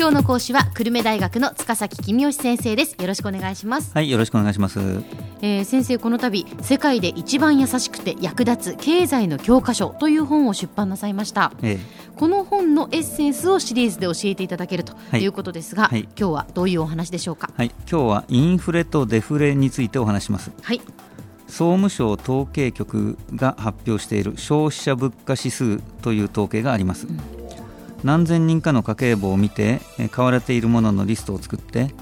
今日の講師は久留米大学の塚崎君吉先生です。よろしくお願いします。はいよろしくお願いします、えー、先生この度世界で一番優しくて役立つ経済の教科書という本を出版なさいました、ええ、この本のエッセンスをシリーズで教えていただけるということですが、はい、今日はどういうお話でしょうか？はい今日はインフレとデフレについてお話します。はい。総務省統計局が発表している消費者物価指数という統計があります、うん何千人かの家計簿を見て買われているもののリストを作って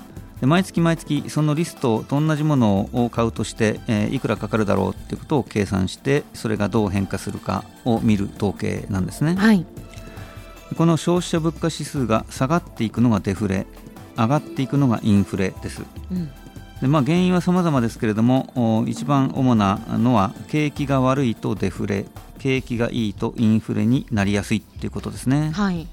毎月毎月そのリストと同じものを買うとしていくらかかるだろうということを計算してそれがどう変化するかを見る統計なんですね、はい、この消費者物価指数が下がっていくのがデフレ上がっていくのがインフレです、うんでまあ、原因は様々ですけれども一番主なのは景気が悪いとデフレ景気がいいとインフレになりやすいということですね。はい。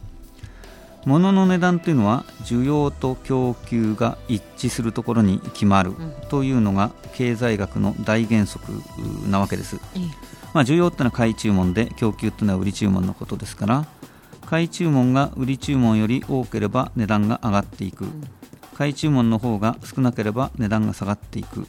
物の値段というのは需要と供給が一致するところに決まるというのが経済学の大原則なわけです。まあ、需要というのは買い注文で供給というのは売り注文のことですから買い注文が売り注文より多ければ値段が上がっていく買い注文の方が少なければ値段が下がっていく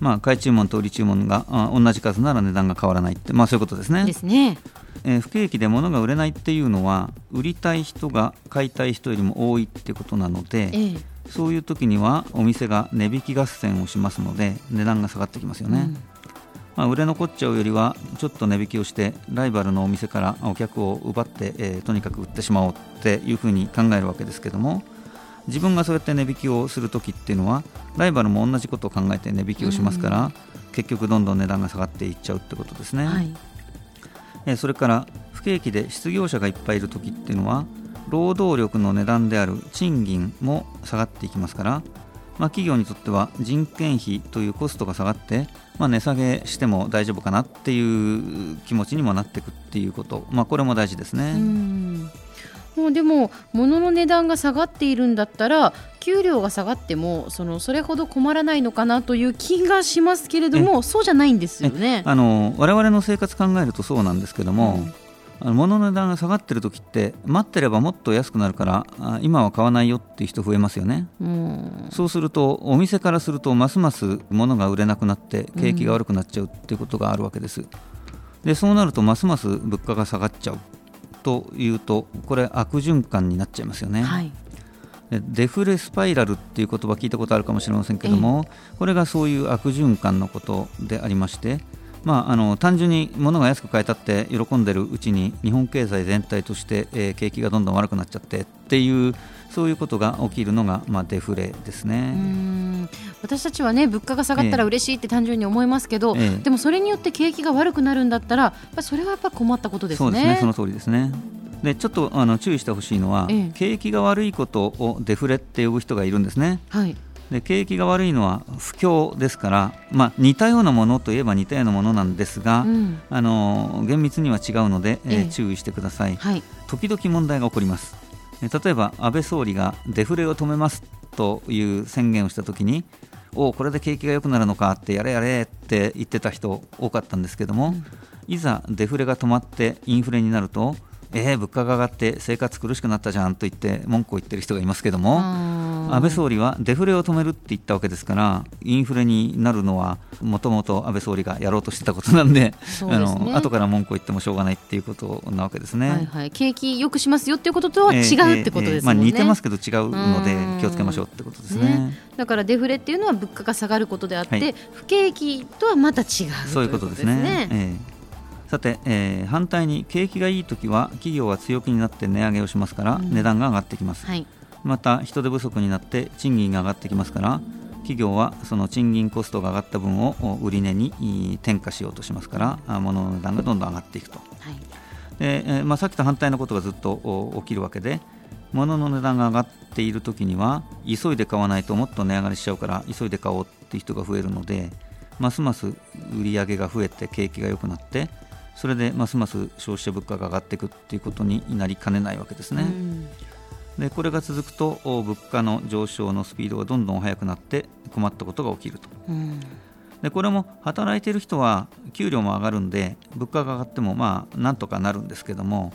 まあ、買い注文と売り注文が同じ数なら値段が変わらないって、まあ、そういうことですね。ですね。えー、不景気で物が売れないっていうのは売りたい人が買いたい人よりも多いってことなので、ええ、そういう時にはお店が値引き合戦をしますので値段が下がってきますよね。うんまあ、売れ残っちゃうよりはちょっと値引きをしてライバルのお店からお客を奪って、えー、とにかく売ってしまおうっていうふうに考えるわけですけども自分がそうやって値引きをするときっていうのはライバルも同じことを考えて値引きをしますから、結局どんどん値段が下がっていっちゃうってことですね、はい、えそれから不景気で失業者がいっぱいいるときっていうのは労働力の値段である賃金も下がっていきますから、まあ、企業にとっては人件費というコストが下がって、まあ、値下げしても大丈夫かなっていう気持ちにもなっていくっていうこと、まあ、これも大事ですね。もうでも物の値段が下がっているんだったら給料が下がってもそのそれほど困らないのかなという気がしますけれどもそうじゃないんですよね。あの我々の生活考えるとそうなんですけども、うん、あの物の値段が下がってる時って待ってればもっと安くなるから今は買わないよっていう人増えますよね、うん、そうするとお店からするとますます物が売れなくなって景気が悪くなっちゃうっていうことがあるわけです。でそうなるとますます物価が下がっちゃうというとこれ悪循環になっちゃいますよね。はいデフレスパイラルっていう言葉聞いたことあるかもしれませんけども、これがそういう悪循環のことでありまして、まあ、あの単純に物が安く買えたって喜んでるうちに日本経済全体として、えー、景気がどんどん悪くなっちゃってっていうそういうことが起きるのが、まあ、デフレですね。私たちはね物価が下がったら嬉しいって単純に思いますけど、ええ、でもそれによって景気が悪くなるんだったらそれはやっぱ困ったことですね。そうですね。その通りですね。でちょっとあの注意してほしいのは、ええ、景気が悪いことをデフレって呼ぶ人がいるんですね。はいで景気が悪いのは不況ですから、まあ、似たようなものといえば似たようなものなんですが、うん、あの厳密には違うので、えー、注意してください、はい、時々問題が起こります。例えば安倍総理がデフレを止めますという宣言をしたときにおこれで景気が良くなるのかってやれやれって言ってた人多かったんですけども、うん、いざデフレが止まってインフレになるとえー、物価が上がって生活苦しくなったじゃんと言って文句を言ってる人がいますけども安倍総理はデフレを止めるって言ったわけですからインフレになるのはもともと安倍総理がやろうとしてたことなんでで、ね、あの後から文句を言ってもしょうがないっていうことなわけですね、はいはい、景気よくしますよっていうこととは違うってことですね、えーえー、まあ、似てますけど違うので気をつけましょうってことですね、ね、だからデフレっていうのは物価が下がることであって、はい、不景気とはまた違うそういうことですね。えーさて、えー、反対に景気がいいときは企業は強気になって値上げをしますから値段が上がってきます、はい、また人手不足になって賃金が上がってきますから企業はその賃金コストが上がった分を売値に転嫁しようとしますから物の値段がどんどん上がっていくと、はい、でえー、まあ、さっきと反対のことがずっと起きるわけで物の値段が上がっているときには急いで買わないともっと値上がりしちゃうから急いで買おうっていう人が増えるのでますます売り上げが増えて景気が良くなってそれでますます消費者物価が上がっていくということになりかねないわけですね。でこれが続くと物価の上昇のスピードがどんどん速くなって困ったことが起きると。でこれも働いている人は給料も上がるんで物価が上がってもまあなんとかなるんですけども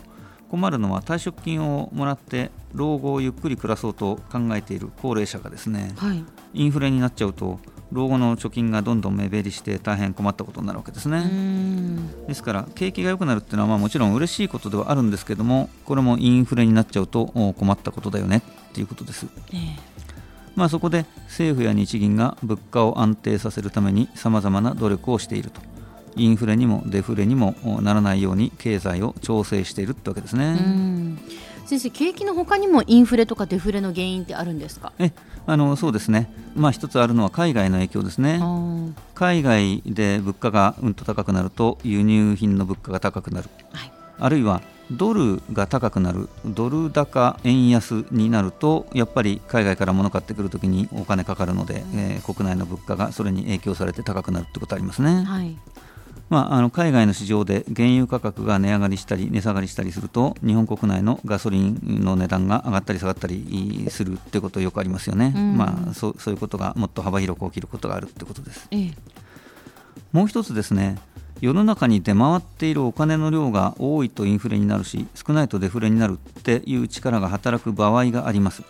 困るのは退職金をもらって老後をゆっくり暮らそうと考えている高齢者がですね、はい、インフレになっちゃうと老後の貯金がどんどん目減りして大変困ったことになるわけですね。ですから景気が良くなるっていうのはまあもちろん嬉しいことではあるんですけどもこれもインフレになっちゃうと困ったことだよねっていうことです、えー、まあ、そこで政府や日銀が物価を安定させるためにさまざまな努力をしていると。インフレにもデフレにもならないように経済を調整しているってわけですね。先生、景気のほかにもインフレとかデフレの原因ってあるんですか？えあのそうですね、まあ、一つあるのは海外の影響ですね、海外で物価がうんと高くなると輸入品の物価が高くなる、はい、あるいはドルが高くなる、ドル高円安になると、やっぱり海外から物買ってくるときにお金かかるので、えー、国内の物価がそれに影響されて高くなるってことありますね。はいまあ、あの海外の市場で原油価格が値上がりしたり値下がりしたりすると日本国内のガソリンの値段が上がったり下がったりするということよくありますよね、うん、まあ、そそういうことがもっと幅広く起きることがあるということです、ええ、もう一つですね世の中に出回っているお金の量が多いとインフレになるし少ないとデフレになるっていう力が働く場合があります。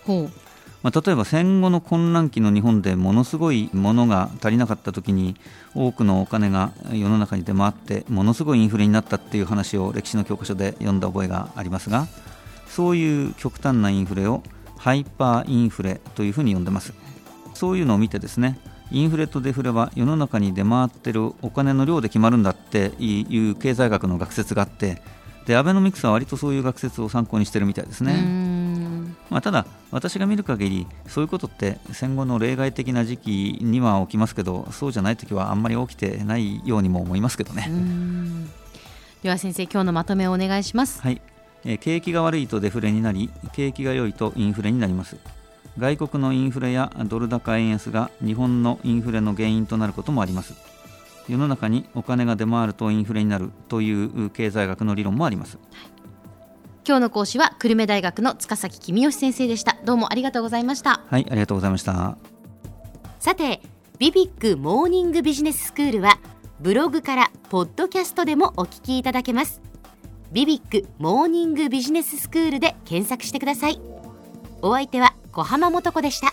まあ、例えば戦後の混乱期の日本でものすごいものが足りなかった時に多くのお金が世の中に出回ってものすごいインフレになったっていう話を歴史の教科書で読んだ覚えがありますがそういう極端なインフレをハイパーインフレというふうに呼んでますそういうのを見てですねインフレとデフレは世の中に出回ってるお金の量で決まるんだっていう経済学の学説があってでアベノミクスは割とそういう学説を参考にしてるみたいですね。まあ、ただ、私が見る限り、そういうことって戦後の例外的な時期には起きますけど、そうじゃないときはあんまり起きてないようにも思いますけどね。では先生、今日のまとめをお願いします。はい、え景気が悪いとデフレになり、景気が良いとインフレになります。外国のインフレやドル高円安が日本のインフレの原因となることもあります。世の中にお金が出回るとインフレになるという経済学の理論もあります、はい、今日の講師は久留米大学の塚崎公義先生でした。どうもありがとうございました。はいありがとうございました。さてビビックモーニングビジネススクールはブログからポッドキャストでもお聞きいただけます。ビビックモーニングビジネススクールで検索してください。お相手は小浜もとこでした